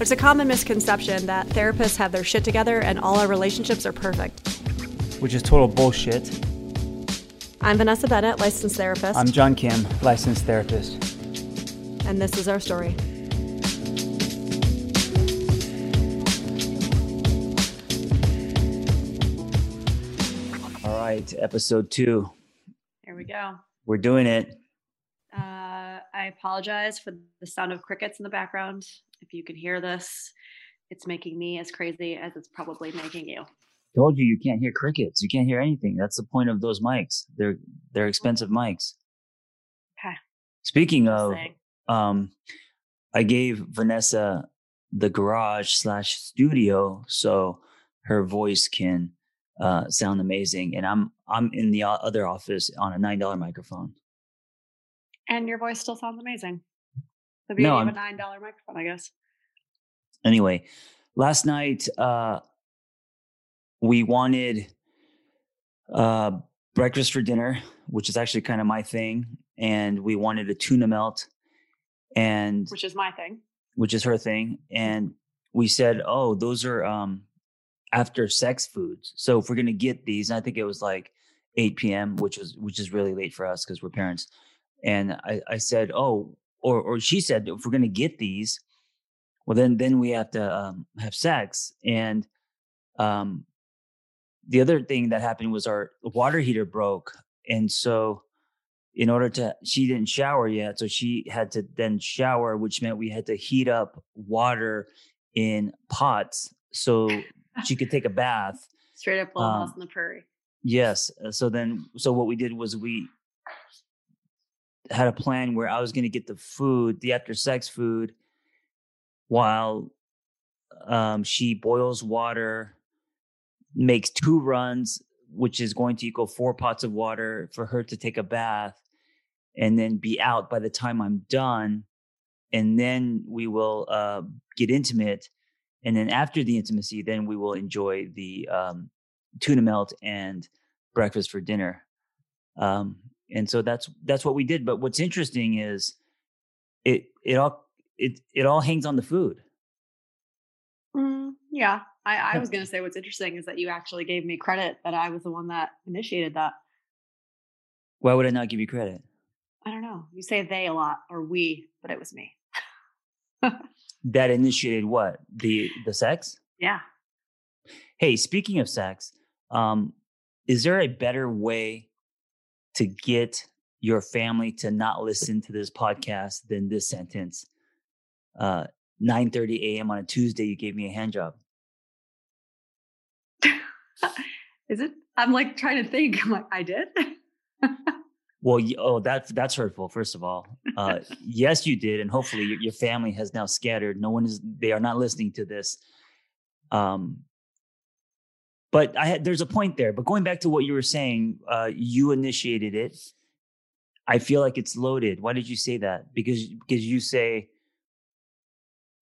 There's a common misconception that therapists have their shit together and all our relationships are perfect. which is total bullshit. I'm Vanessa Bennett, licensed therapist, I'm John Kim, licensed therapist. and this is our story. All right, episode two. Here we go. We're doing it. Uh, I apologize for the sound of crickets in the background. If you can hear this, it's making me as crazy as it's probably making you. Told you you can't hear crickets. You can't hear anything. That's the point of those mics. They're they're expensive mics. Okay. Speaking of, um, I gave Vanessa the garage slash studio so her voice can uh, sound amazing, and I'm I'm in the other office on a nine dollar microphone. And your voice still sounds amazing. The beauty No, of a nine dollar microphone, I guess. anyway, last night uh, we wanted uh, breakfast for dinner, which is actually kind of my thing, and we wanted a tuna melt, and Which is my thing. which is her thing, and we said, "Oh, those are um, after sex foods." So if we're gonna get these, and I think it was like 8 p.m., which was which is really late for us because we're parents, and I, I said, "Oh," or or she said, "If we're gonna get these." well then then we have to um, have sex and um the other thing that happened was our water heater broke and so in order to she didn't shower yet so she had to then shower which meant we had to heat up water in pots so she could take a bath Straight up little Um, house on the prairie. Yes. uh, So then, so what we did was we had a plan where I was going to get the food, the after sex food, while um, she boils water, makes two runs, which is going to equal four pots of water for her to take a bath and then be out by the time I'm done. And then we will uh, get intimate. And then after the intimacy, then we will enjoy the um, tuna melt and breakfast for dinner. Um, and so that's that's what we did. But what's interesting is it it all it it all hangs on the food. Mm, yeah. I, I was going to say what's interesting is that you actually gave me credit that I was the one that initiated that. Why would I not give you credit? I don't know. You say they a lot or we, but it was me. That initiated what the the sex? Yeah. Hey, speaking of sex, um, is there a better way to get your family to not listen to this podcast than this sentence? Uh, 9:30 a.m. on a Tuesday, you gave me a hand job. Is it? I'm like trying to think. I'm like, I did. Well, oh, that's that's hurtful. First of all, uh, yes, you did, and hopefully your, your family has now scattered. No one is; they are not listening to this. Um, but I had there's a point there. But going back to what you were saying, uh, you initiated it. I feel like it's loaded. Why did you say that? Because because you say,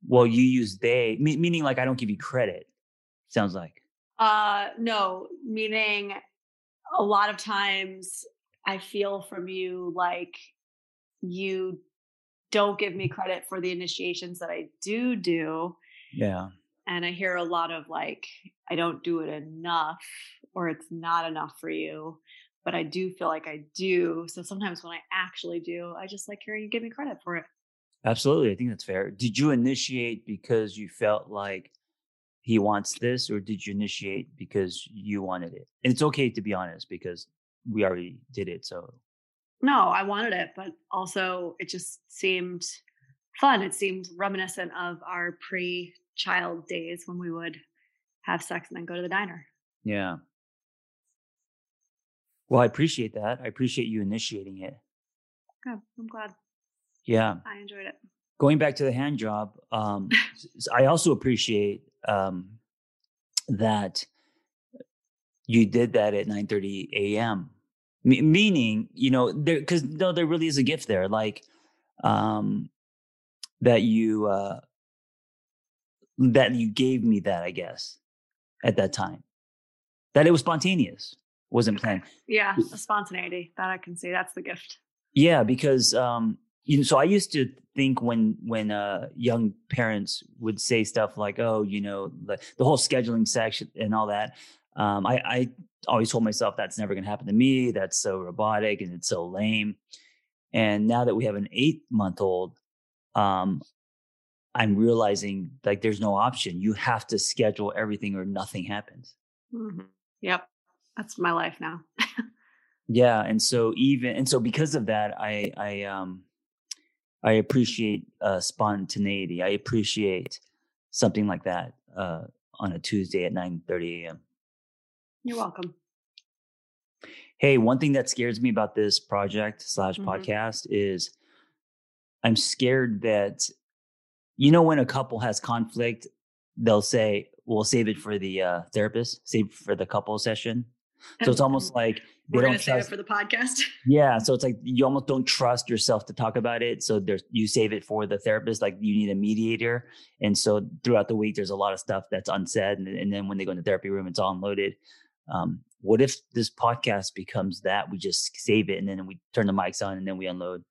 well, you use they, me- meaning like I don't give you credit. Sounds like. Uh, no, meaning a lot of times I feel from you like you don't give me credit for the initiations that I do do. Yeah. And I hear a lot of like, I don't do it enough or it's not enough for you. But I do feel like I do. So sometimes when I actually do, I just like hearing you give me credit for it. Absolutely. I think that's fair. Did you initiate because you felt like he wants this, or did you initiate because you wanted it? And it's okay to be honest because we already did it. So No, I wanted it, but also it just seemed fun. It seemed reminiscent of our pre-child days when we would have sex and then go to the diner. Yeah. Well, I appreciate that. I appreciate you initiating it. Good. I'm glad. Yeah. I enjoyed it. Going back to the hand job, um, I also appreciate um, that you did that at 9:30 a.m. Me- meaning, you know, there because no, there really is a gift there, like um, that you uh, that you gave me that, I guess, at that time, that it was spontaneous, wasn't planned. Yeah, the spontaneity that I can see. That's the gift. Yeah, because um, you know, so I used to think when when uh, young parents would say stuff like, "Oh, you know, the the whole scheduling section and all that." Um, I, I always told myself that's never going to happen to me. That's so robotic and it's so lame. And now that we have an eight month old, um, I'm realizing like there's no option. You have to schedule everything or nothing happens. Mhm. Yep. That's my life now. Yeah, and so even and so because of that, I I um I appreciate uh, spontaneity. I appreciate something like that uh, on a Tuesday at nine thirty a.m. You're welcome. Hey, one thing that scares me about this project slash Mhm. podcast is I'm scared that you know when a couple has conflict, they'll say, "We'll save it for the uh, therapist, save for the couple session." So it's almost like they We're don't gonna save it trust. for the podcast. Yeah, so it's like you almost don't trust yourself to talk about it. So there's you save it for the therapist, like you need a mediator. And so throughout the week, there's a lot of stuff that's unsaid, and, and then when they go in the therapy room, it's all unloaded. Um, what if this podcast becomes that? We just save it, and then we turn the mics on, and then we unload.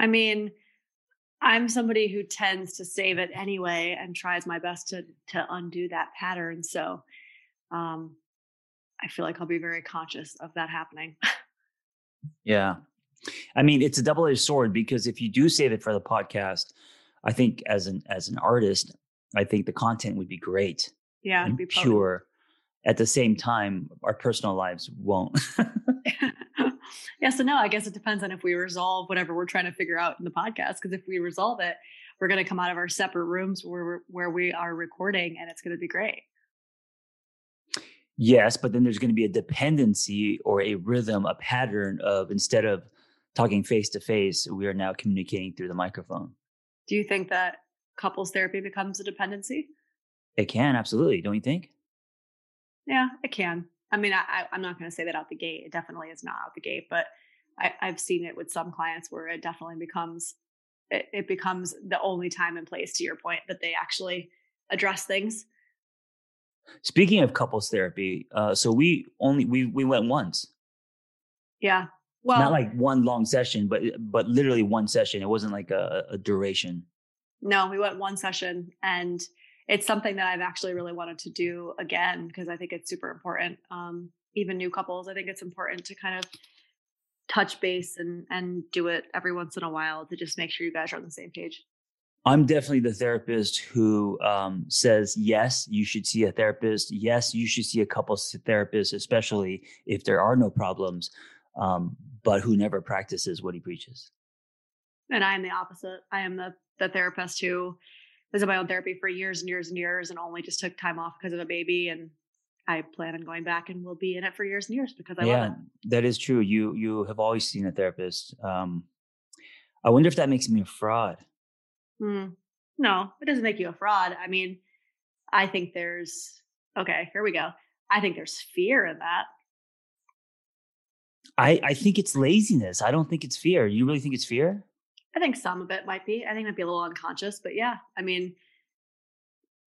I mean, I'm somebody who tends to save it anyway and tries my best to to undo that pattern. So um I feel like I'll be very conscious of that happening. Yeah, I mean it's a double edged sword because if you do save it for the podcast, I think as an as an artist, I think the content would be great. yeah, it'd and be pure. At the same time, our personal lives won't. yeah, so no, I guess it depends on if we resolve whatever we're trying to figure out in the podcast. Because if we resolve it, we're going to come out of our separate rooms where where we are recording, and it's going to be great. yes, but then there's going to be a dependency or a rhythm, a pattern of instead of talking face to face, we are now communicating through the microphone. Do you think that couples therapy becomes a dependency? It can absolutely, don't you think? Yeah, it can. I mean, I, I'm not going to say that out the gate. It definitely is not out the gate, but I, I've seen it with some clients where it definitely becomes it, it becomes the only time and place. To your point, that they actually address things. Speaking of couples therapy, uh, so we only we we went once, Yeah. Well, not like one long session, but but literally one session. It wasn't like a, a duration. No, we went one session and it's something that I've actually really wanted to do again because I think it's super important. Um, even new couples, I think it's important to kind of touch base and and do it every once in a while to just make sure you guys are on the same page. I'm definitely the therapist who um, says yes, you should see a therapist. Yes, you should see a couples therapist, especially if there are no problems. Um, but who never practices what he preaches. And I am the opposite. I am the the therapist who was in my own therapy for years and years and years and only just took time off because of a baby and I plan on going back and will be in it for years and years because I yeah, love it. that is true. You you have always seen a therapist. Um, I wonder if that makes me a fraud. Hmm. No, it doesn't make you a fraud. I mean, I think there's okay, here we go. I think there's fear in that. I I think it's laziness. I don't think it's fear. You really think it's fear? I think some of it might be. I think it might be a little unconscious, but yeah, I mean,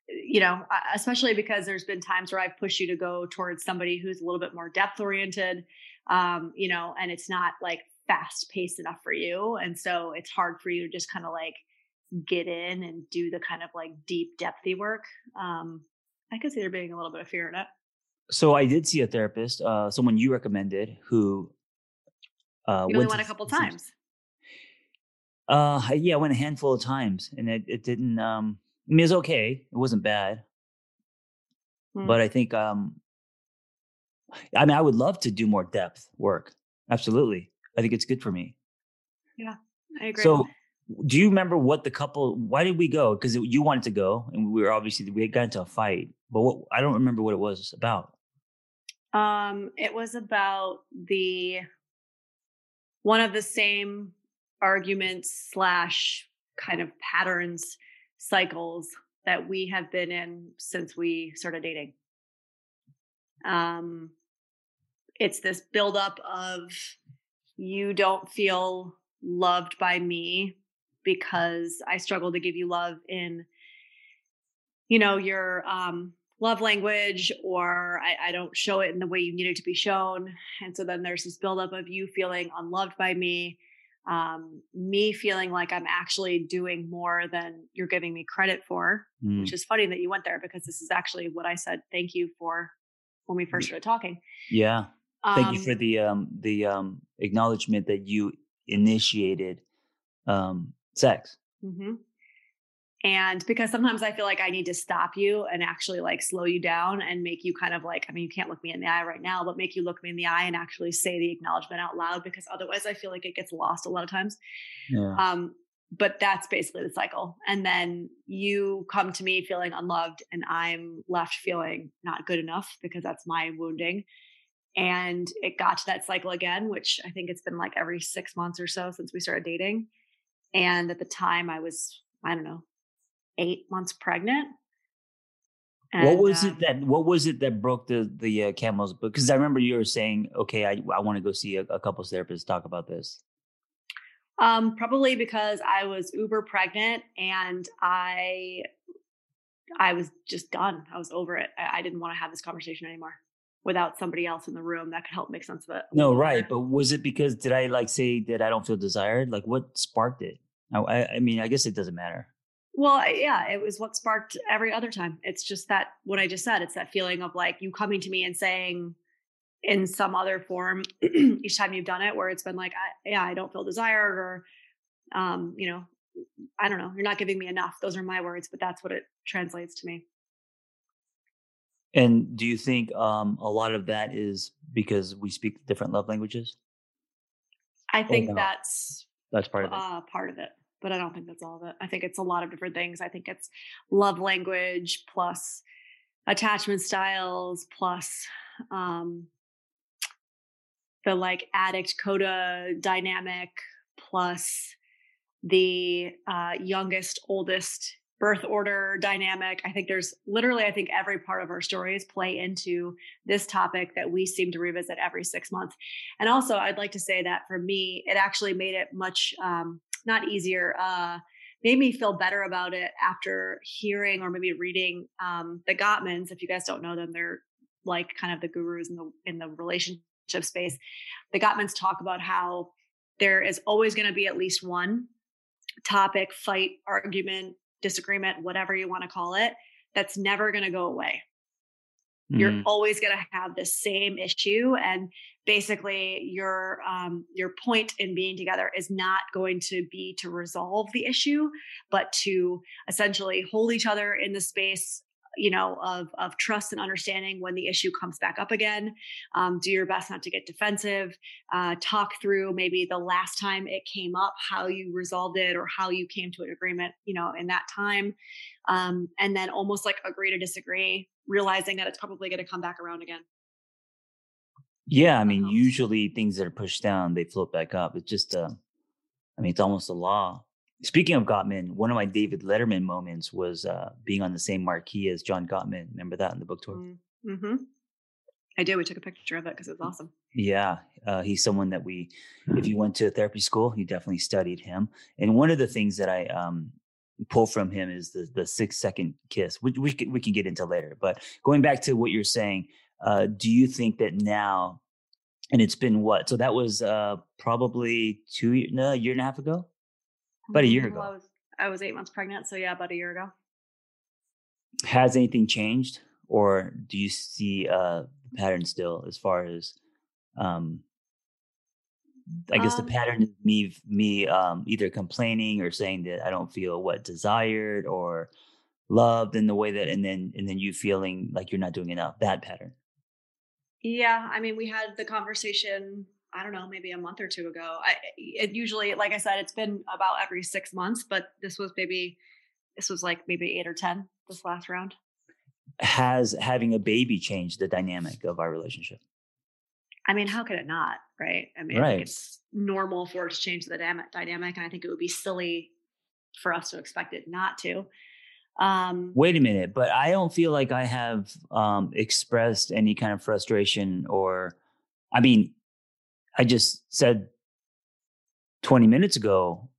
you know, especially because there's been times where I've pushed you to go towards somebody who's a little bit more depth oriented, um, you know, and it's not like fast paced enough for you. And so it's hard for you to just kind of like get in and do the kind of like deep, depthy work. Um, I could see there being a little bit of fear in it. So I did see a therapist, uh, someone you recommended, who uh, You only went went a couple times. Uh, yeah, I went a handful of times, and it it didn't. Um, I mean, it was okay. It wasn't bad, Hmm. but I think um, I mean, I would love to do more depth work. Absolutely. I think it's good for me. Yeah, I agree. So, do you remember what the couple? Why did we go? Because you wanted to go, and we were obviously we had got into a fight. But what I don't remember what it was about. Um, it was about the one of the same arguments slash kind of patterns cycles that we have been in since we started dating. Um, it's this buildup of you don't feel loved by me because I struggle to give you love in, you know, your um, love language, or I, I don't show it in the way you need it to be shown. And so then there's this buildup of you feeling unloved by me, um, me feeling like I'm actually doing more than you're giving me credit for, Mm. which is funny that you went there because this is actually what I said thank you for when we first started talking. Yeah. Thank you Um, for the um the um acknowledgement that you initiated um sex. hmm And because sometimes I feel like I need to stop you and actually like slow you down and make you kind of like, I mean, you can't look me in the eye right now, but make you look me in the eye and actually say the acknowledgement out loud because otherwise I feel like it gets lost a lot of times. Yeah. Um, but that's basically the cycle. And then you come to me feeling unloved and I'm left feeling not good enough because that's my wounding. And it got to that cycle again, which I think it's been like every six months or so since we started dating. And at the time I was, I don't know, eight months pregnant. what was um, it that what was it that broke the the uh, camel's book? Because I remember you were saying, okay, I I want to go see a, a couples therapist talk about this. Um, probably because I was uber pregnant and I I was just done. I was over it. I, I didn't want to have this conversation anymore without somebody else in the room that could help make sense of it. No, right. But was it because did I like say that I don't feel desired? Like what sparked it? I I, I mean, I guess it doesn't matter. Well, yeah, it was what sparked every other time. It's just that what I just said. It's that feeling of like you coming to me and saying in some other form each time you've done it, where it's been like, I, yeah, I don't feel desired, or um, you know, I don't know, you're not giving me enough. Those are my words, but that's what it translates to me. And do you think um a lot of that is because we speak different love languages? I think no. that's That's part of it. uh, part of it, but I don't think that's all of it. I think it's a lot of different things. I think it's love language plus attachment styles plus um, the like addict coda dynamic plus the uh, youngest oldest birth order dynamic i think there's literally i think every part of our stories play into this topic that we seem to revisit every six months and also i'd like to say that for me it actually made it much um, not easier uh, made me feel better about it after hearing or maybe reading um, the gottmans if you guys don't know them they're like kind of the gurus in the in the relationship space the gottmans talk about how there is always going to be at least one topic fight argument disagreement whatever you want to call it that's never going to go away you're Mm. always going to have the same issue and basically your um, your point in being together is not going to be to resolve the issue but to essentially hold each other in the space you know of of trust and understanding when the issue comes back up again. Um, do your best not to get defensive uh, talk through maybe the last time it came up how you resolved it or how you came to an agreement you know in that time. Um, and then almost like agree to disagree realizing that it's probably going to come back around again Yeah, I mean, helps. usually things that are pushed down, they float back up. It's just, uh, I mean, it's almost a law. Speaking of Gottman, one of my David Letterman moments was uh, being on the same marquee as John Gottman. Remember that in the book tour? mm-hmm. i did we took a picture of it because it was awesome Yeah, uh, he's someone that we, if you went to therapy school, you definitely studied him. And one of the things that I um, pull from him is the the six second kiss, which we can, we can get into later. But going back to what you're saying, uh, do you think that now, and it's been what? So that was uh, probably two, no, a year and a half ago. About a year Mhm. ago. Well, I was, I was eight months pregnant so yeah about a year ago Has anything changed, or do you see uh, the pattern still as far as? Um, I guess Um, the pattern is me me um, either complaining or saying that I don't feel what desired or loved in the way that, and then and then you feeling like you're not doing enough. That pattern. Yeah, I mean, we had the conversation. I don't know, maybe a month or two ago. I it usually, like I said, it's been about every six months, but this was maybe this was like maybe eight or ten this last round. Has having a baby changed the dynamic of our relationship? I mean, how could it not? Right. I mean, Right. it's normal for it to change the dynamic, dynamic, and I think it would be silly for us to expect it not to. Um, Wait a minute, but I don't feel like I have um, expressed any kind of frustration or, I mean, I just said 20 minutes ago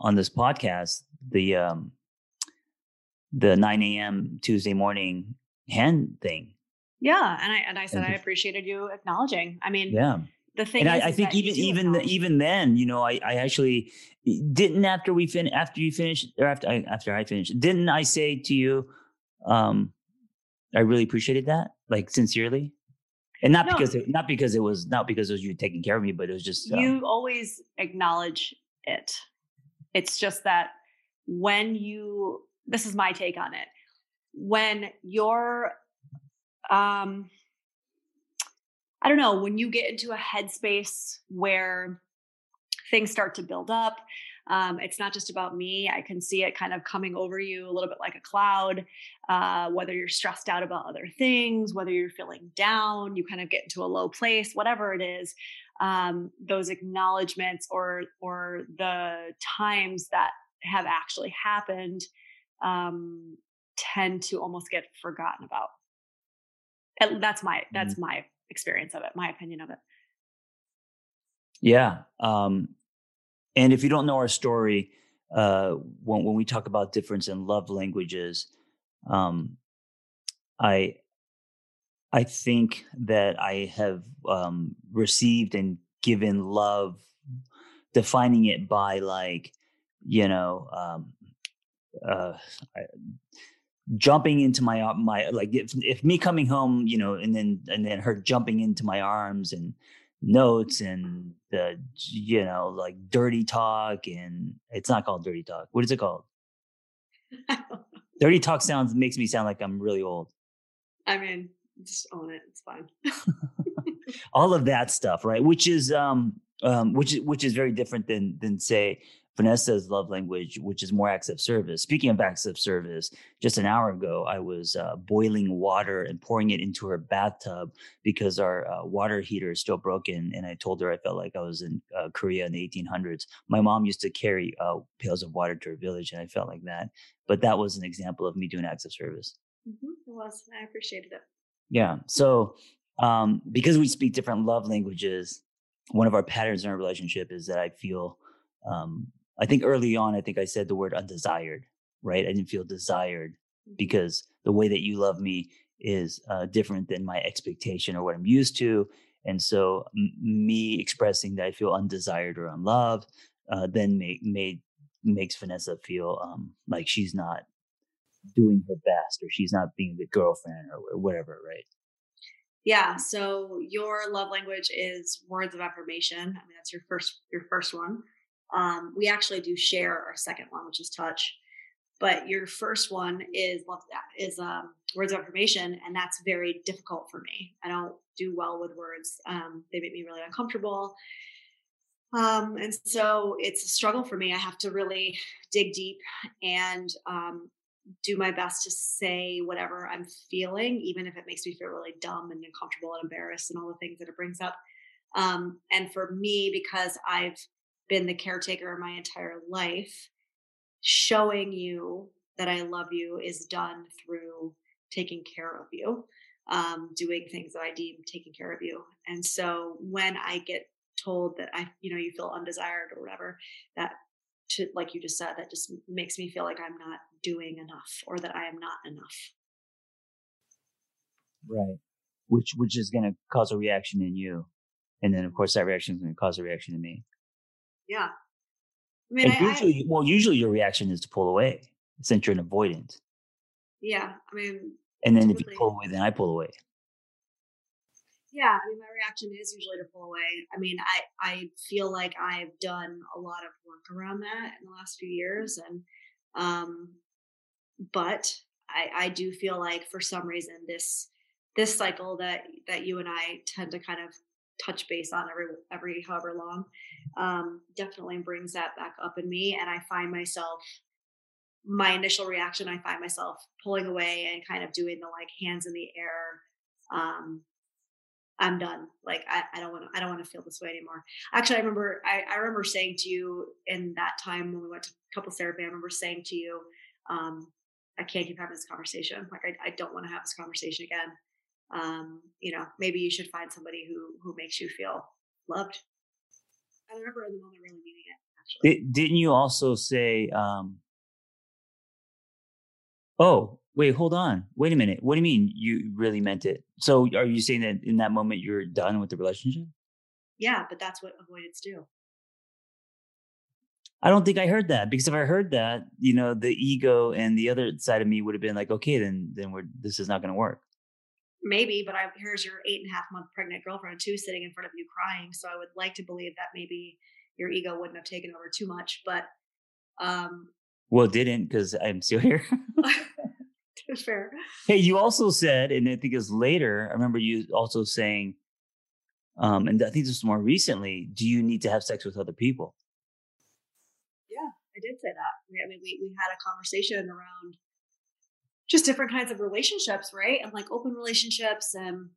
on this podcast the um, the 9 a.m. Tuesday morning hand thing. yeah, and I and I said Thank I appreciated you acknowledging. I mean, Yeah. The thing and I, is, I is think even even acknowledge- even then, you know, I, I actually didn't after we fin after you finished or after I after I finished, didn't I say to you, um, I really appreciated that, like sincerely, and not No. because it, not because it was not because it was you taking care of me, but it was just um, you always acknowledge it. It's just that when you this is my take on it. When you're um I don't know, when you get into a headspace where things start to build up, um, it's not just about me. I can see it kind of coming over you a little bit like a cloud. Uh, whether you're stressed out about other things, whether you're feeling down, you kind of get into a low place, whatever it is um, those acknowledgments or or the times that have actually happened um, tend to almost get forgotten about. And that's my that's my experience of it, my opinion of it. Yeah. Um, and if you don't know our story, uh, when, when we talk about difference in love languages, um, I, I think that I have um, received and given love, defining it by like, you know, um, uh, I, jumping into my my like if if me coming home, you know, and then and then her jumping into my arms and notes and the you know like dirty talk and it's not called dirty talk. What is it called? Dirty talk sounds makes me sound like I'm really old. I mean, just own it. It's fine. all of that stuff, right? Which is um um which is which is very different than than say Vanessa's love language, which is more acts of service. Speaking of acts of service, just an hour ago, I was uh, boiling water and pouring it into her bathtub because our uh, water heater is still broken. And I told her I felt like I was in uh, Korea in the 1800s. My mom used to carry uh, pails of water to her village, and I felt like that. But that was an example of me doing acts of service. Mhm, It was. I appreciated it. Yeah. So um, because we speak different love languages, one of our patterns in our relationship is that I feel, um, I think early on, I think I said the word undesired, right? I didn't feel desired Mhm. because the way that you love me is uh, different than my expectation or what I'm used to. And so m- me expressing that I feel undesired or unloved uh, then make, made, makes Vanessa feel um, like she's not doing her best or she's not being a good girlfriend or, or whatever, right? Yeah. So your love language is words of affirmation. I mean, that's your first your first one. Um, we actually do share our second one, which is touch. But your first one is love is um, words of affirmation, and that's very difficult for me. I don't do well with words. Um, they make me really uncomfortable. Um, and so it's a struggle for me. I have to really dig deep and um, do my best to say whatever I'm feeling, even if it makes me feel really dumb and uncomfortable and embarrassed and all the things that it brings up. Um, and for me, because I've been the caretaker of my entire life, showing you that I love you is done through taking care of you, um, doing things that I deem taking care of you. And so when I get told that I, you know, you feel undesired or whatever, that to like you just said, that just makes me feel like I'm not doing enough or that I am not enough. Right. Which which is going to cause a reaction in you, and then of course that reaction is going to cause a reaction in me. Yeah. I mean, And I, I, well, usually your reaction is to pull away since you're an avoidant, yeah, I mean, and then if you pull away, then I pull away. yeah, I mean, my reaction is usually to pull away. I mean, I, I feel like I've done a lot of work around that in the last few years. And, um, but I, I do feel like for some reason this, this cycle that, that you and I tend to kind of touch base on every every however long um, definitely brings that back up in me and i find myself my initial reaction i find myself pulling away and kind of doing the like hands in the air um, i'm done. Like i, don't want to i don't want to feel this way anymore. Actually i remember I, I remember saying to you in that time when we went to couple therapy i remember saying to you um, i can't keep having this conversation. Like i, I don't want to have this conversation again um, you know, maybe you should find somebody who who makes you feel loved. I remember in the moment really meaning it. Actually, didn't you also say, um, "Oh, wait, hold on, wait a minute. What do you mean you really meant it?" So, are you saying that in that moment you're done with the relationship? Yeah, but that's what avoidants do. I don't think I heard that because if I heard that, you know, the ego and the other side of me would have been like, okay, then then we're this is not going to work maybe, but I, here's your eight and a half month pregnant girlfriend too sitting in front of you crying. So I would like to believe that maybe your ego wouldn't have taken over too much, but um well, it didn't because I'm still here. fair. Hey, you also said, and I think it's later. I remember you also saying, um, and I think this was more recently. Do you need to have sex with other people? Yeah, I did say that. I mean, we we had a conversation around just different kinds of relationships, right? And like open relationships and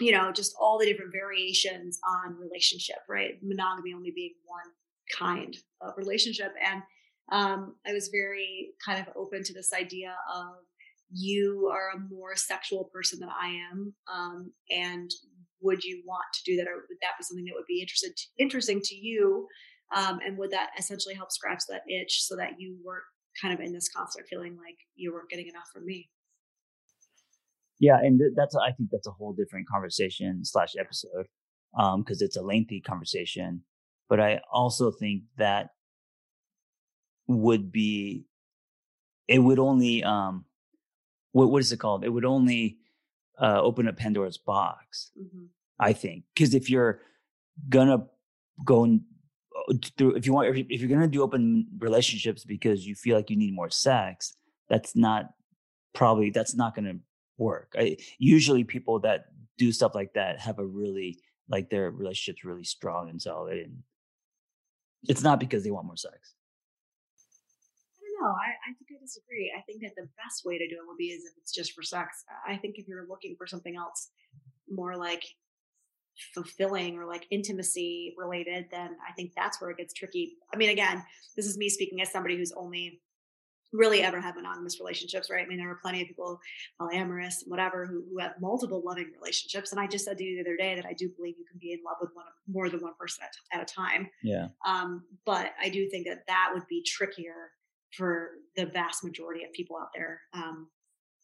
you know, just all the different variations on relationship, right? Monogamy only being one kind of relationship. And um, I was very kind of open to this idea of you are a more sexual person than I am. Um, and would you want to do that or would that be something that would be interested interesting to you? Um, and would that essentially help scratch that itch so that you weren't kind of in this constant feeling like you weren't getting enough from me. Yeah, and th- that's I think that's a whole different conversation slash episode because um, it's a lengthy conversation. But I also think that would be it would only um what what is it called? It would only uh, open up Pandora's box. Mm-hmm. I think because if you're gonna go and through if you want if you're going to do open relationships because you feel like you need more sex that's not probably that's not going to work. I, usually people that do stuff like that have a really like their relationships really strong and solid and it's not because they want more sex. I don't know i, I think i disagree. I think that the best way to do it would be is if it's just for sex. I think if you're looking for something else more like fulfilling or like intimacy related, then I think that's where it gets tricky. I mean, again, this is me speaking as somebody who's only really ever had monogamous relationships, right? I mean, there are plenty of people, polyamorous, whatever, who, who have multiple loving relationships. And I just said to you the other day that I do believe you can be in love with one more than one person at, at a time. Yeah. Um, but I do think that that would be trickier for the vast majority of people out there. Um,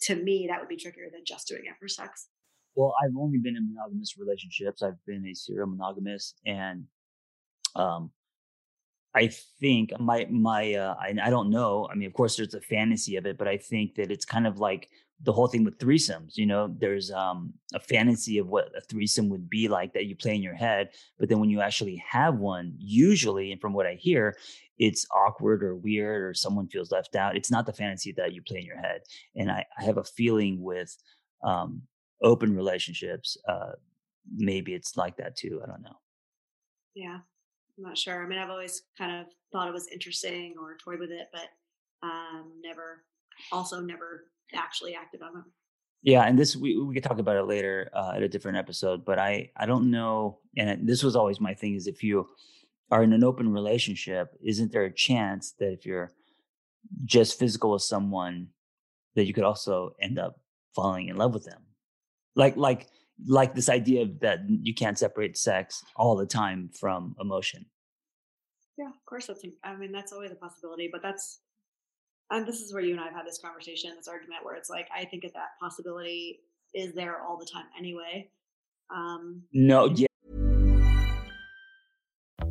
to me, that would be trickier than just doing it for sex. Well, I've only been in monogamous relationships. I've been a serial monogamous, and um, I think my my uh, I, I don't know. I mean, of course, there's a fantasy of it, but I think that it's kind of like the whole thing with threesomes. You know, there's um, a fantasy of what a threesome would be like that you play in your head, but then when you actually have one, usually, and from what I hear, it's awkward or weird or someone feels left out. It's not the fantasy that you play in your head, and I, I have a feeling with um, open relationships, uh, maybe it's like that too. I don't know. Yeah, I'm not sure. I mean, I've always kind of thought it was interesting or toyed with it, but um, never, also never actually acted on it. Yeah, and this we we could talk about it later uh, at a different episode. But I I don't know, and this was always my thing: is if you are in an open relationship, isn't there a chance that if you're just physical with someone, that you could also end up falling in love with them? Like like like this idea that you can't separate sex all the time from emotion. Yeah of course that's i mean that's always a possibility but that's and this is where you and i've had this conversation this argument where it's like i think that that possibility is there all the time anyway. Um no yeah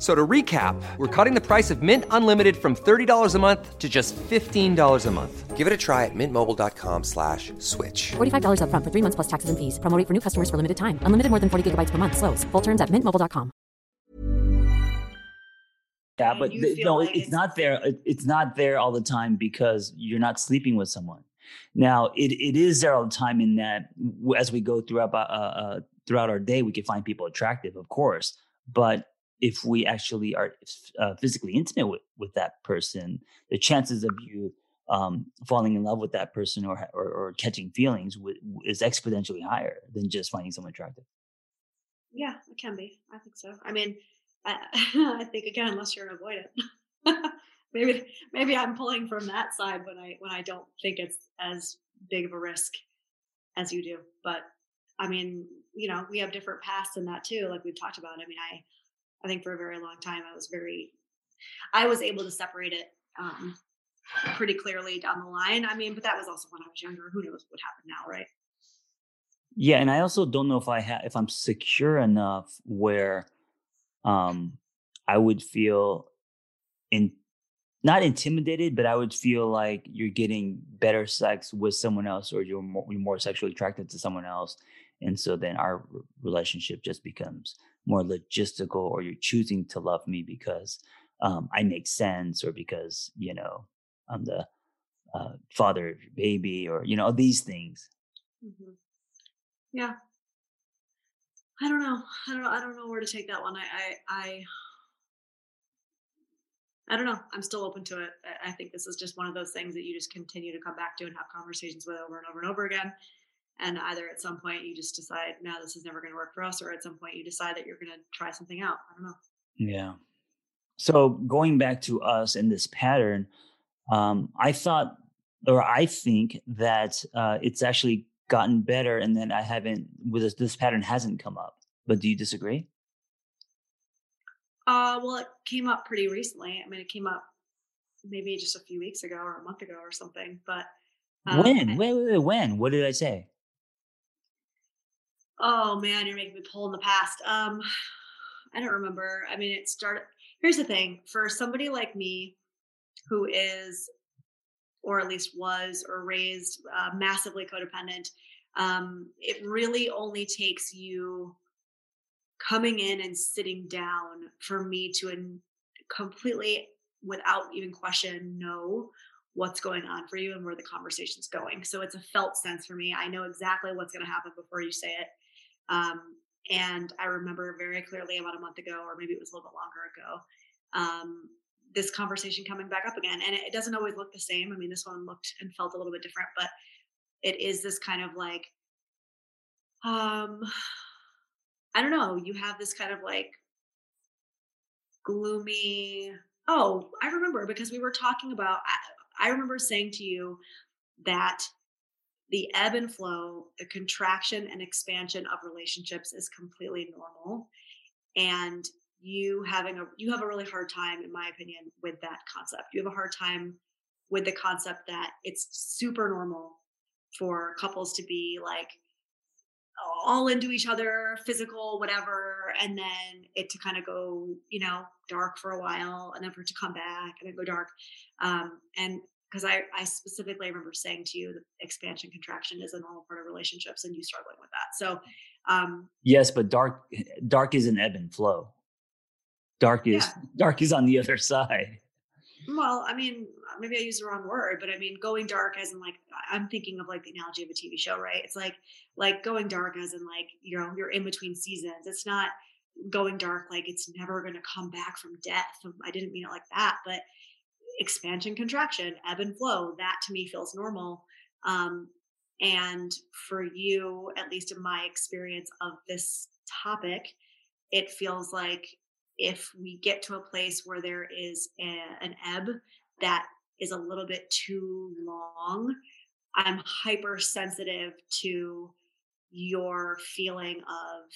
F- So to recap, we're cutting the price of Mint Unlimited from $30 a month to just $15 a month. Give it a try at mintmobile.com slash switch. $45 upfront for three months plus taxes and fees. Promo rate for new customers for limited time. Unlimited more than 40 gigabytes per month. Slows. Full terms at mintmobile.com. Yeah, but you th- feel no, like it's, it's- not there. it- It's not there all the time because you're not sleeping with someone. Now, it, it is there all the time in that as we go throughout uh, uh, throughout our day, we can find people attractive, of course. But if we actually are uh, physically intimate with, with that person, the chances of you um, falling in love with that person or or, or catching feelings w- is exponentially higher than just finding someone attractive. Yeah, it can be. I think so. I mean, I, I think again, unless you're an avoidant, maybe maybe I'm pulling from that side when I when I don't think it's as big of a risk as you do. But I mean, you know, we have different paths in that too, like we've talked about. I mean, I I think for a very long time I was very I was able to separate it um pretty clearly down the line. I mean, but that was also when I was younger. Who knows what happened now, right? Yeah, and I also don't know if I have if I'm secure enough where um I would feel in not intimidated, but I would feel like you're getting better sex with someone else or you're more, you're more sexually attracted to someone else. And so then our relationship just becomes more logistical or you're choosing to love me because um, I make sense or because, you know, I'm the uh, father of your baby or, you know, these things. hmm Yeah. I don't know. I don't know. I don't know where to take that one. I, I, I, I don't know. I'm still open to it. I think this is just one of those things that you just continue to come back to and have conversations with over and over and over again. And either at some point you just decide, no, this is never going to work for us, or at some point you decide that you're going to try something out. I don't know. Yeah. So going back to us and this pattern, um, I thought, or I think that uh, it's actually gotten better, and then I haven't. With this, this pattern hasn't come up. But do you disagree? Uh, well, it came up pretty recently. I mean, it came up maybe just a few weeks ago or a month ago or something. But um, when? Wait, wait, wait. When? What did I say? Oh man, you're making me pull in the past. Um, I don't remember. I mean, it started. Here's the thing: for somebody like me, who is, or at least was, or raised uh, massively codependent, um, it really only takes you coming in and sitting down for me to in, completely, without even question, know what's going on for you and where the conversation's going. So it's a felt sense for me. I know exactly what's going to happen before you say it. Um, and I remember very clearly about a month ago, or maybe it was a little bit longer ago, um, this conversation coming back up again. And it, doesn't always look the same. I mean, this one looked and felt a little bit different, but it is this kind of like, um, I don't know, you have this kind of like gloomy. Oh, I remember because we were talking about, I, I remember saying to you that the ebb and flow, the contraction and expansion of relationships is completely normal. And you having a you have a really hard time, in my opinion, with that concept. You have a hard time with the concept that it's super normal for couples to be like all into each other, physical, whatever, and then it to kind of go, you know, dark for a while, and then for it to come back and then go dark. Um, and because I, I specifically remember saying to you that expansion contraction is a normal part of relationships and you struggling with that. So, um, Yes, but dark, dark is an ebb and flow. Dark is Yeah. dark is on the other side. well, I mean, maybe I used the wrong word, but I mean, going dark as in like, I'm thinking of like the analogy of a TV show, right? It's like, like going dark as in like, you know, you're in between seasons. It's not going dark like it's never going to come back from death. I didn't mean it like that, but expansion, contraction, ebb and flow, that to me feels normal. Um, and for you, at least in my experience of this topic, it feels like if we get to a place where there is a, an ebb that is a little bit too long, I'm hypersensitive to your feeling of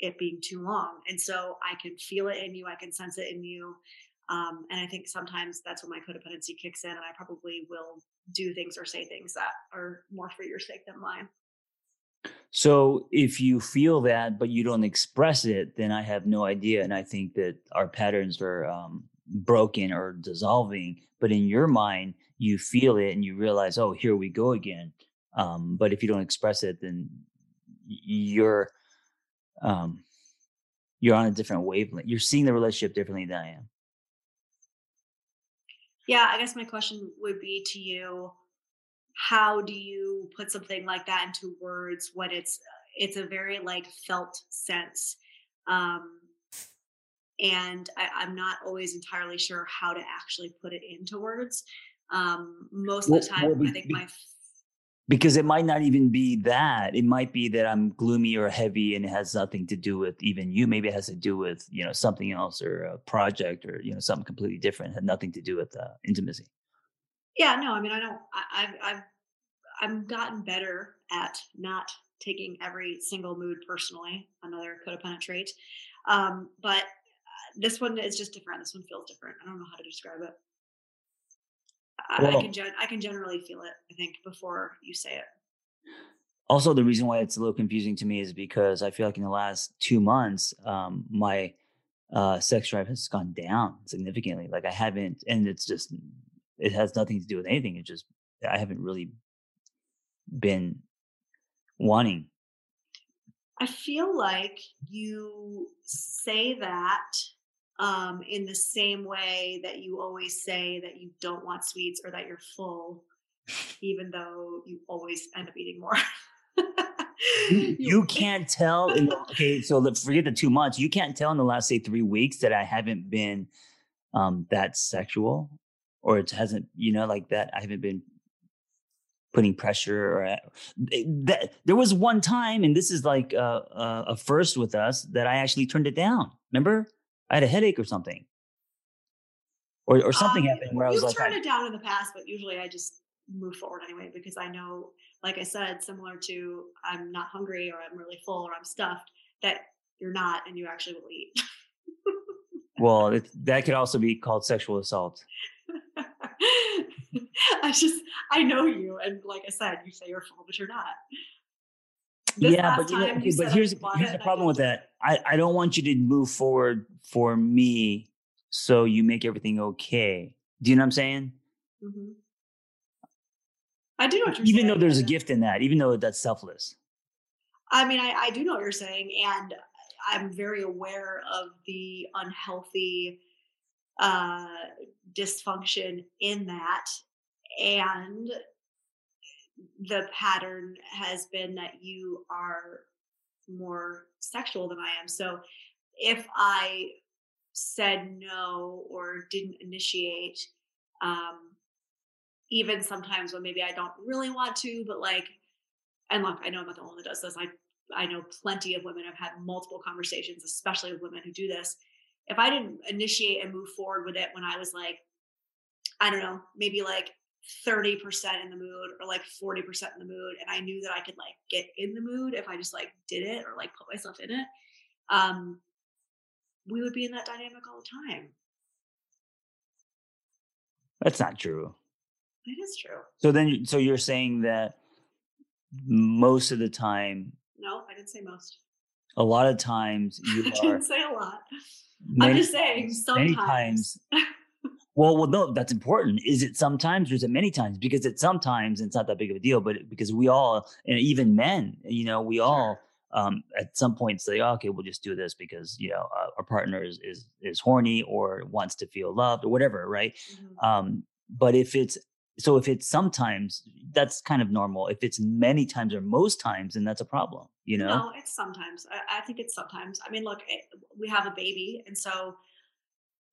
it being too long. And so I can feel it in you, I can sense it in you. Um, and I think sometimes that's when my codependency kicks in, and I probably will do things or say things that are more for your sake than mine. So if you feel that, but you don't express it, then I have no idea. And I think that our patterns are um, broken or dissolving. But in your mind, you feel it and you realize, oh, here we go again. Um, but if you don't express it, then you're um, you're on a different wavelength. You're seeing the relationship differently than I am. Yeah, I guess my question would be to you how do you put something like that into words when it's it's a very like felt sense? Um and I, am not always entirely sure how to actually put it into words. Um most well, of the time well, i think my because it might not even be that. It might be that i'm gloomy or heavy and it has nothing to do with even you. Maybe it has to do with you know something else or a project or you know something completely different. It had nothing to do with uh, intimacy. Yeah no i mean i don't I, i've i've i've gotten better at not taking every single mood personally. Another codependent trait um but uh, this one is just different. This one feels different. I don't know how to describe it well, I can gen- I can generally feel it. I think before you say it. Also, the reason why it's a little confusing to me is because I feel like in the last two months, um, my uh, sex drive has gone down significantly. Like I haven't, and it's just it has nothing to do with anything. It just I haven't really been wanting. I feel like you say that um, in the same way that you always say that you don't want sweets or that you're full, even though you always end up eating more. you can't tell. In, okay, so let's forget the two months. You can't tell in the last say three weeks that I haven't been um, that sexual, or it hasn't. You know, like that. I haven't been putting pressure or uh, that there was one time and this is like a, a, first with us that i actually turned it down remember I had a headache or something. Or, or something um, happened where I was like, turned I, it down in the past, but usually I just move forward anyway because I know, like I said, similar to I'm not hungry or I'm really full or I'm stuffed, that you're not and you actually will eat. well, it, that could also be called sexual assault. I just, I know you. And like I said, you say you're full, but you're not. This yeah, but, you know, okay, but here's here's the problem with that. I, I don't want you to move forward for me so you make everything okay. Do you know what I'm saying? Mm-hmm. I do know what you're even saying. though there's a gift in that, even though that's selfless. I mean, I, I do know what you're saying, and I'm very aware of the unhealthy uh, dysfunction in that. And the pattern has been that you are more sexual than I am. So if I said no or didn't initiate, um, even sometimes when maybe I don't really want to, but like, and look, I know I'm not the only one that does this. I I know plenty of women. I've had multiple conversations, especially with women who do this. If I didn't initiate and move forward with it when I was like, I don't know, maybe like 30% in the mood or like 40% in the mood and i knew that i could like get in the mood if i just like did it or like put myself in it um we would be in that dynamic all the time. That's not true. It is true. So then so you're saying that most of the time no i didn't say most. A lot of times you I didn't say a lot. Many, i'm just saying sometimes. many times Well, well, no, that's important. Is it sometimes or is it many times? Because it's sometimes it's not that big of a deal, but because we all, and even men, you know, we all um, at some point say, oh, okay, we'll just do this because you know uh, our partner is, is is horny or wants to feel loved or whatever, right? Mm-hmm. Um, but if it's so, if it's sometimes, that's kind of normal. If it's many times or most times, then that's a problem. You know? No, it's sometimes. I, I think it's sometimes. I mean, look, it, we have a baby, and so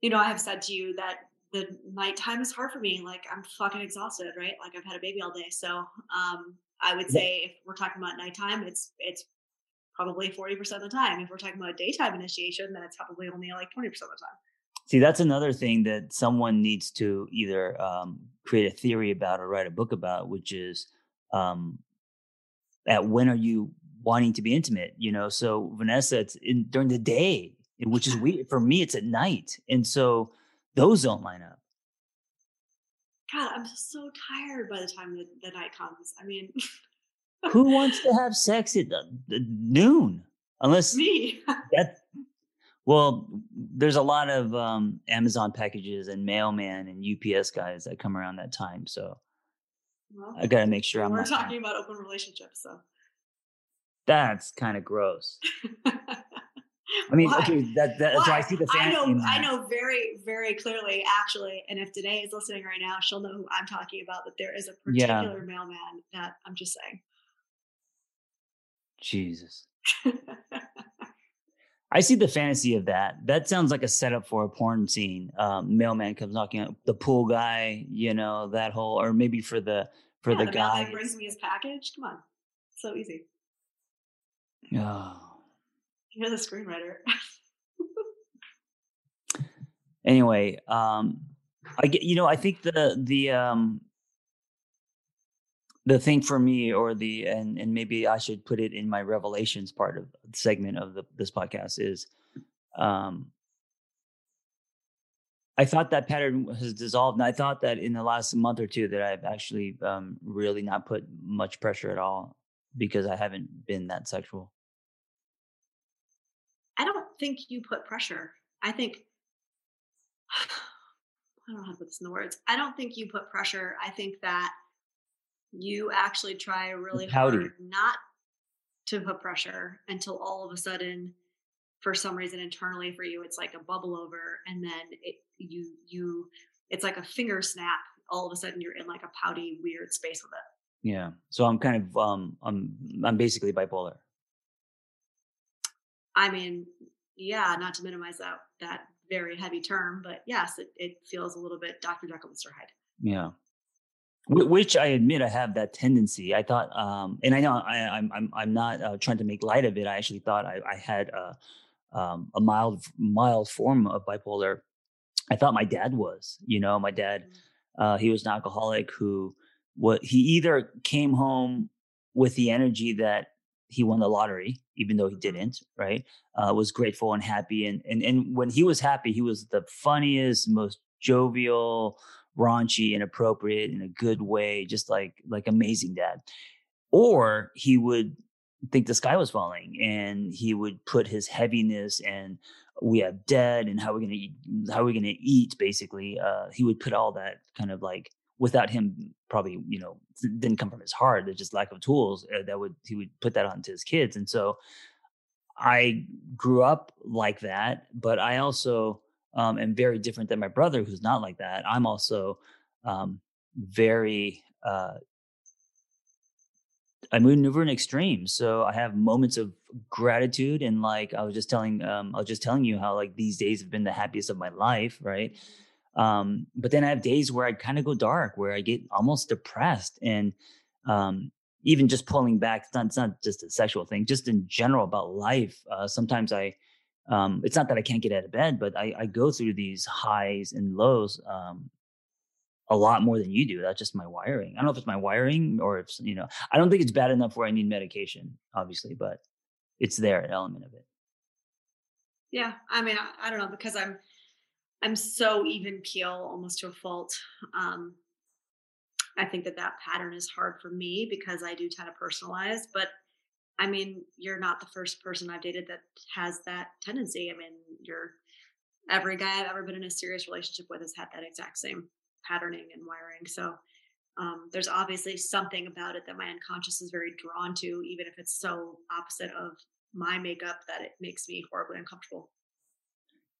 you know, I have said to you that the nighttime is hard for me. Like I'm fucking exhausted, right? Like I've had a baby all day. So um, I would say if we're talking about nighttime, it's it's probably 40% of the time. If we're talking about daytime initiation, then it's probably only like 20% of the time. See, that's another thing that someone needs to either um, create a theory about or write a book about, which is um, at when are you wanting to be intimate, you know. So Vanessa, it's in during the day, which is weird for me. It's at night, and so those don't line up. God, I'm so tired by the time the, the night comes. I mean, who wants to have sex at noon? Unless me. that well, there's a lot of um, Amazon packages and mailman and UPS guys that come around that time. So well, I got to make sure I'm. We're talking about open relationships, so that's kind of gross. I mean, Why? okay, that, that, that's why I see the fantasy. I know, I know very, very clearly, actually. And if Danae is listening right now, she'll know who I'm talking about. That there is a particular yeah. mailman that I'm just saying. Jesus. I see the fantasy of that. That sounds like a setup for a porn scene. Um, mailman comes knocking on the pool guy, you know, that whole, or maybe for the for yeah, the, the guy brings me his package. Come on, so easy. Oh. You're the screenwriter. anyway, um, I get you know I think the the um the thing for me or the and and maybe I should put it in my revelations part of segment of the, this podcast is um I thought that pattern has dissolved and I thought that in the last month or two that I've actually um really not put much pressure at all because I haven't been that sexual. I think you put pressure. I think I don't know how to put this in the words. I don't think you put pressure. I think that you actually try really hard not to put pressure until all of a sudden for some reason internally for you it's like a bubble over and then it you you it's like a finger snap all of a sudden you're in like a pouty weird space with it yeah so i'm kind of um i'm i'm basically bipolar i mean yeah not to minimize that that very heavy term but yes it, it feels a little bit dr jekyll mr hyde yeah which I admit I have that tendency. I thought, um, and I know I, am I'm, I'm I'm not uh, trying to make light of it. I actually thought I, I had a, um, a mild mild form of bipolar. I thought my dad was. You know, my dad, mm. uh, he was an alcoholic who what he either came home with the energy that he won the lottery, even though he didn't, right? Uh, was grateful and happy, and and and when he was happy, he was the funniest, most jovial raunchy, inappropriate in a good way, just like like amazing dad. Or he would think the sky was falling and he would put his heaviness and we have dead and how we're gonna eat how we're gonna eat basically uh he would put all that kind of like without him probably you know didn't come from his heart It's just lack of tools uh, that would he would put that onto his kids and so i grew up like that but i also um, and very different than my brother, who's not like that. I'm also um, very. Uh, I maneuver in extremes, so I have moments of gratitude, and like I was just telling, um, I was just telling you how like these days have been the happiest of my life, right? Um, but then I have days where I kind of go dark, where I get almost depressed, and um, even just pulling back. It's not, it's not just a sexual thing, just in general about life. Uh, sometimes I um, it's not that I can't get out of bed, but I, I go through these highs and lows um, a lot more than you do. That's just my wiring. I don't know if it's my wiring or if you know. I don't think it's bad enough where I need medication, obviously, but it's there, an element of it. Yeah, I mean, I, I don't know because I'm I'm so even keel almost to a fault. Um, I think that that pattern is hard for me because I do tend to personalize, but I mean, you're not the first person I've dated that has that tendency. I mean, you're every guy I've ever been in a serious relationship with has had that exact same patterning and wiring. So um, there's obviously something about it that my unconscious is very drawn to, even if it's so opposite of my makeup that it makes me horribly uncomfortable.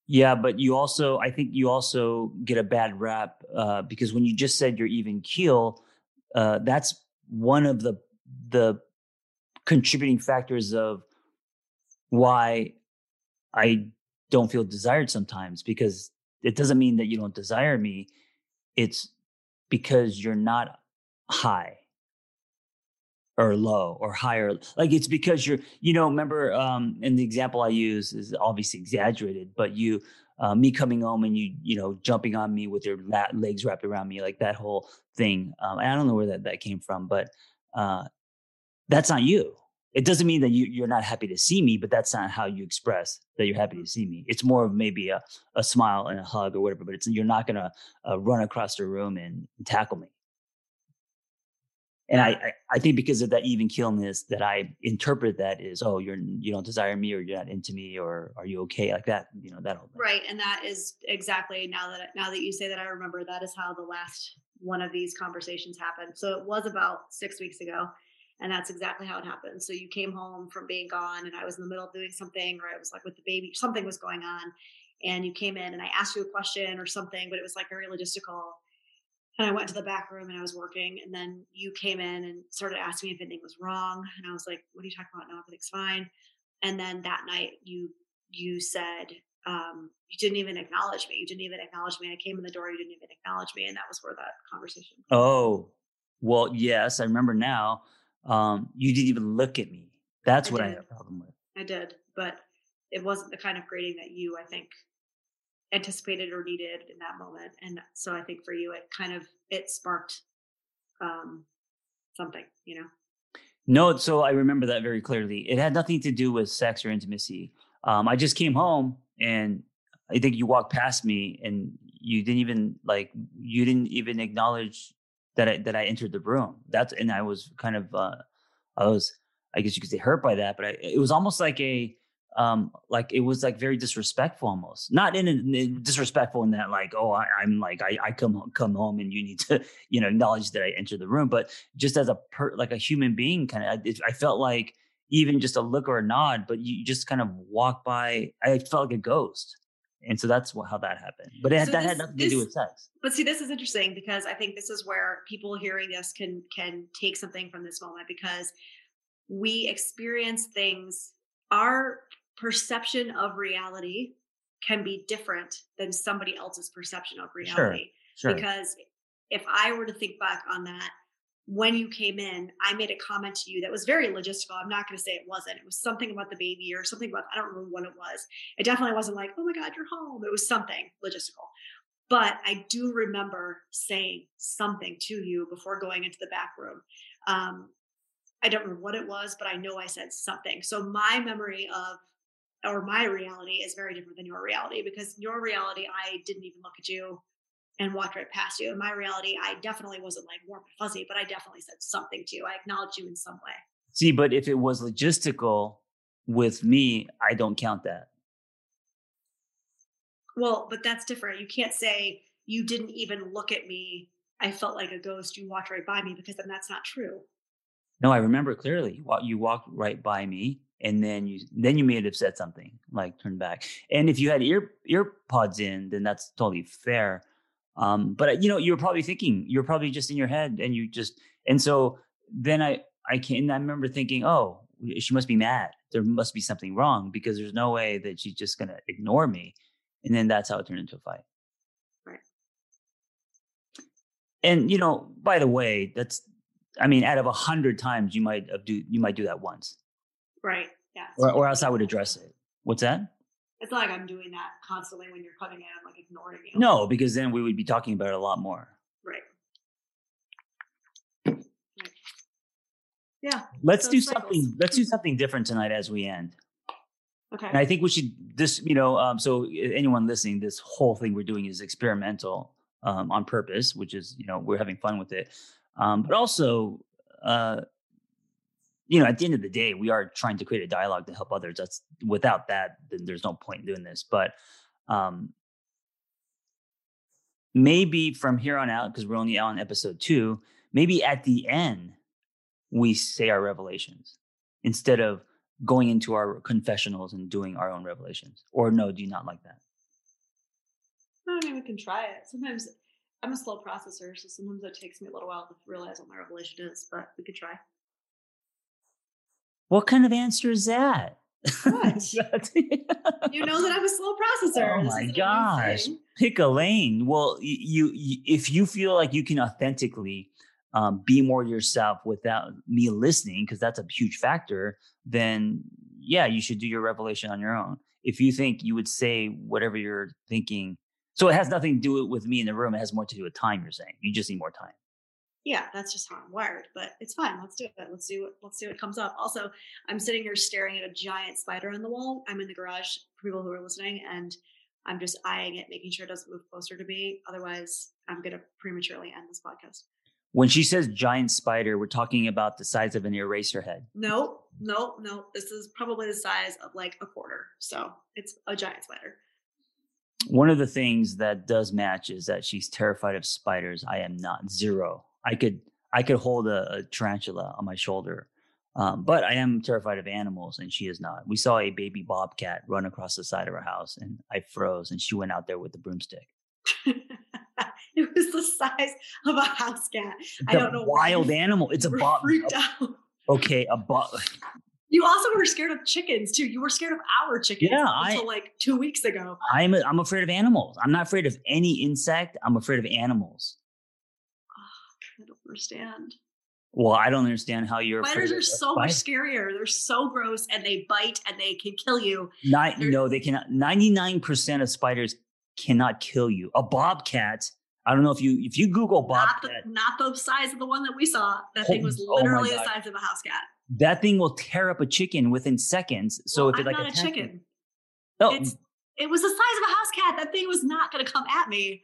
Yeah, but you also, I think you also get a bad rap uh, because when you just said you're even keel, uh, that's one of the the contributing factors of why I don't feel desired sometimes because it doesn't mean that you don't desire me. It's because you're not high or low or higher. Like it's because you're, you know, remember, um, and the example I use is obviously exaggerated, but you, uh, me coming home and you, you know, jumping on me with your legs wrapped around me, like that whole thing. Um, I don't know where that, that came from, but uh, that's not you. it doesn't mean that you, you're not happy to see me, but that's not how you express that you're happy to see me. It's more of maybe a, a smile and a hug or whatever, but it's you're not gonna uh, run across the room and, and tackle me. And I, I, think because of that even keelness that I interpret that is, oh, you're you don't desire me or you're not into me or are you okay like that? You know that whole. Right, and that is exactly now that now that you say that I remember that is how the last one of these conversations happened. So it was about six weeks ago, and that's exactly how it happened. So you came home from being gone, and I was in the middle of doing something, or I was like with the baby, something was going on, and you came in, and I asked you a question or something, but it was like very logistical and I went to the back room and I was working. And then you came in and started asking me if anything was wrong. And I was like, what are you talking about? No, everything's fine. And then that night you you said, um, you didn't even acknowledge me. You didn't even acknowledge me. I came in the door, you didn't even acknowledge me. And that was where that conversation. Oh, well, yes, I remember now. Um, you didn't even look at me. That's I what did. I had a problem with. I did, but it wasn't the kind of grading that you, I think, anticipated or needed in that moment. And so i think for you it kind of it sparked um something you know? No so i remember that very clearly. It had nothing to do with sex or intimacy. Um i just came home and i think you walked past me and you didn't even like you didn't even acknowledge that i that i entered the room. That's and i was kind of uh i was i guess you could say hurt by that but I, it was almost like a um like it was like very disrespectful almost. Not in, a, in disrespectful in that like oh I, am like I, I come come home and you need to you know acknowledge that I entered the room. But just as a per like a human being kind of I, I felt like even just a look or a nod but you just kind of walk by I felt like a ghost. And so that's what, how that happened. But it, so that this, had nothing this, to do with sex. but see this is interesting because I think this is where people hearing this can can take something from this moment because we experience things our perception of reality can be different than somebody else's perception of reality. Sure, sure. Because if I were to think back on that, when you came in, I made a comment to you that was very logistical. I'm not going to say it wasn't. It was something about the baby or something about, I don't remember what it was. It definitely wasn't like, oh my God, you're home. It was something logistical. But I do remember saying something to you before going into the back room. Um, I don't remember what it was, but I know I said something. So my memory of or my reality is very different than your reality because your reality, I didn't even look at you and walked right past you. In my reality, I definitely wasn't like warm and fuzzy, but I definitely said something to you. I acknowledged you in some way. See, but if it was logistical with me, I don't count that. Well, but that's different. You can't say you didn't even look at me. I felt like a ghost. You walked right by me because then that's not true. No, I remember clearly. You walked right by me and then you then you may have said something like turn back. And if you had ear ear pods in then that's totally fair. Um but you know you're probably thinking you're probably just in your head and you just and so then i i can i remember thinking oh she must be mad. There must be something wrong because there's no way that she's just gonna ignore me. And then that's how it turned into a fight. Right. And you know by the way that's i mean out of a hundred times you might do you might do that once Right. Yeah. Or, or else I would address it. What's that? It's not like I'm doing that constantly when you're coming in. I'm like ignoring you. No, because then we would be talking about it a lot more. Right. Yeah. Let's do something. Let's do something different tonight as we end. Okay. And I think we should this, you know, um, so anyone listening, this whole thing we're doing is experimental um, on purpose, which is, you know, we're having fun with it. Um, but also, uh, you know, at the end of the day, we are trying to create a dialogue to help others. That's without that, then there's no point in doing this. But um, maybe from here on out, because we're only on episode two, maybe at the end we say our revelations instead of going into our confessionals and doing our own revelations. Or no, do you not like that? I mean we can try it. Sometimes I'm a slow processor, so sometimes it takes me a little while to realize what my revelation is, but we could try. What kind of answer is that? What? you know that I'm a slow processor. Oh my gosh. Pick a lane. Well, you, you, if you feel like you can authentically um, be more yourself without me listening, because that's a huge factor, then yeah, you should do your revelation on your own. If you think you would say whatever you're thinking, so it has nothing to do with me in the room. It has more to do with time. You're saying you just need more time. Yeah, that's just how I'm wired. But it's fine. Let's do it. Let's see what let's see what comes up. Also, I'm sitting here staring at a giant spider on the wall. I'm in the garage for people who are listening, and I'm just eyeing it, making sure it doesn't move closer to me. Otherwise, I'm gonna prematurely end this podcast. When she says giant spider, we're talking about the size of an eraser head. No, no, no. This is probably the size of like a quarter. So it's a giant spider. One of the things that does match is that she's terrified of spiders. I am not zero. I could I could hold a, a tarantula on my shoulder, um, but I am terrified of animals, and she is not. We saw a baby bobcat run across the side of our house, and I froze, and she went out there with the broomstick. it was the size of a house cat. It's I a don't know. wild animal. It's a bob. freaked out. Okay, a bob. You also were scared of chickens too. You were scared of our chickens Yeah, I- until like two weeks ago. I'm I'm afraid of animals. I'm not afraid of any insect. I'm afraid of animals. Understand. Well, I don't understand how you're. Spiders are so much scarier. They're so gross and they bite and they can kill you. Not, no, they cannot. Ninety-nine percent of spiders cannot kill you. A bobcat. I don't know if you if you Google Not the, bobcat, not the size of the one that we saw. That thing was Oh literally the size of a house cat. that thing will tear up a chicken within seconds. So Well, if it I'm like not a chicken. Oh, It's it was the size of a house cat. That thing was not going to come at me.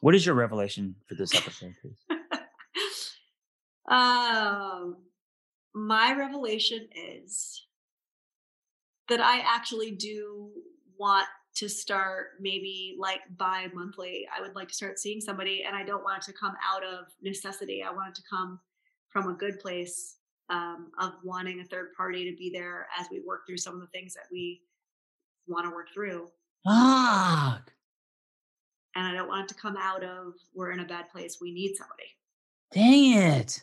what is your revelation for this episode, please? um, my revelation is that I actually do want to start maybe like bi monthly. I would like to start seeing somebody, and I don't want it to come out of necessity. I want it to come from a good place um, of wanting a third party to be there as we work through some of the things that we want to work through. Fuck. And I don't want it to come out of we're in a bad place. We need somebody. Dang it.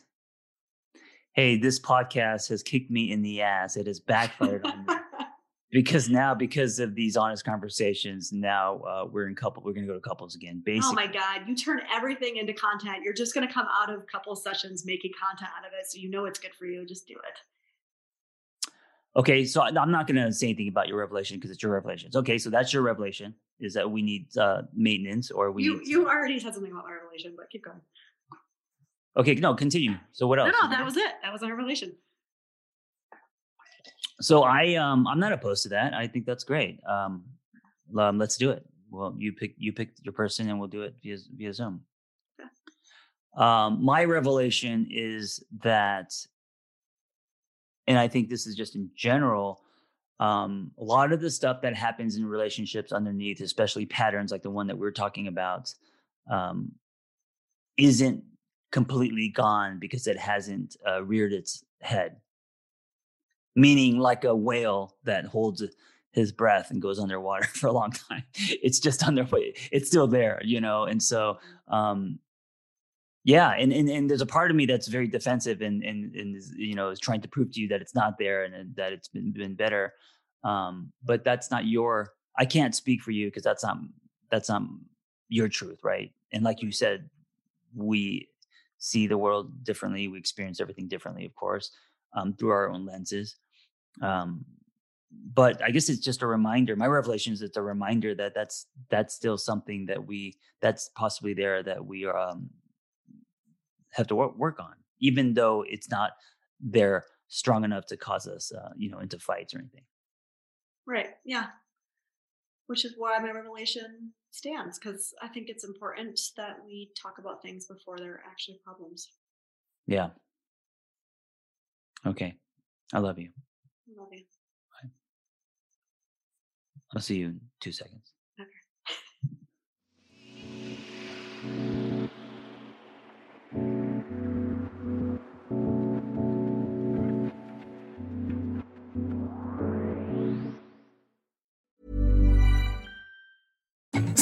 Hey, this podcast has kicked me in the ass. It has backfired on me. because now because of these honest conversations now uh, we're in couple we're going to go to couples again basically Oh my God, you turn everything into content. You're just going to come out of couple sessions making content out of it. So you know it's good for you. Just do it. okay so i'm not going to say anything about your revelation because it's your revelations okay so that's your revelation is that we need uh, maintenance or we You need you already said something about my revelation, but keep going. Okay no continue. So what else? no, that was it. That was our revelation. so i um i'm not opposed to that. I think that's great. Um, um let's do it. Well you pick you pick your person and we'll do it via via zoom. Um my revelation is that and i think this is just in general um a lot of the stuff that happens in relationships underneath especially patterns like the one that we are talking about um isn't completely gone because it hasn't uh, reared its head meaning like a whale that holds his breath and goes underwater for a long time. It's just under it's still there, you know. And so um yeah, and, and and there's a part of me that's very defensive and and and is, you know is trying to prove to you that it's not there and, and that it's been been better. Um, but that's not your. I can't speak for you because that's not that's not your truth, right? And like you said, we see the world differently. We experience everything differently, of course, um, through our own lenses. Um, but I guess it's just a reminder. My revelation is it's a reminder that that's that's still something that we that's possibly there that we um, have to work, work on, even though it's not there strong enough to cause us, uh, you know, into fights or anything. Right. Yeah. Which is why my revelation stands because I think it's important that we talk about things before they're actually problems. Yeah. Okay. I love you. I Love you. Bye. I'll see you in two seconds.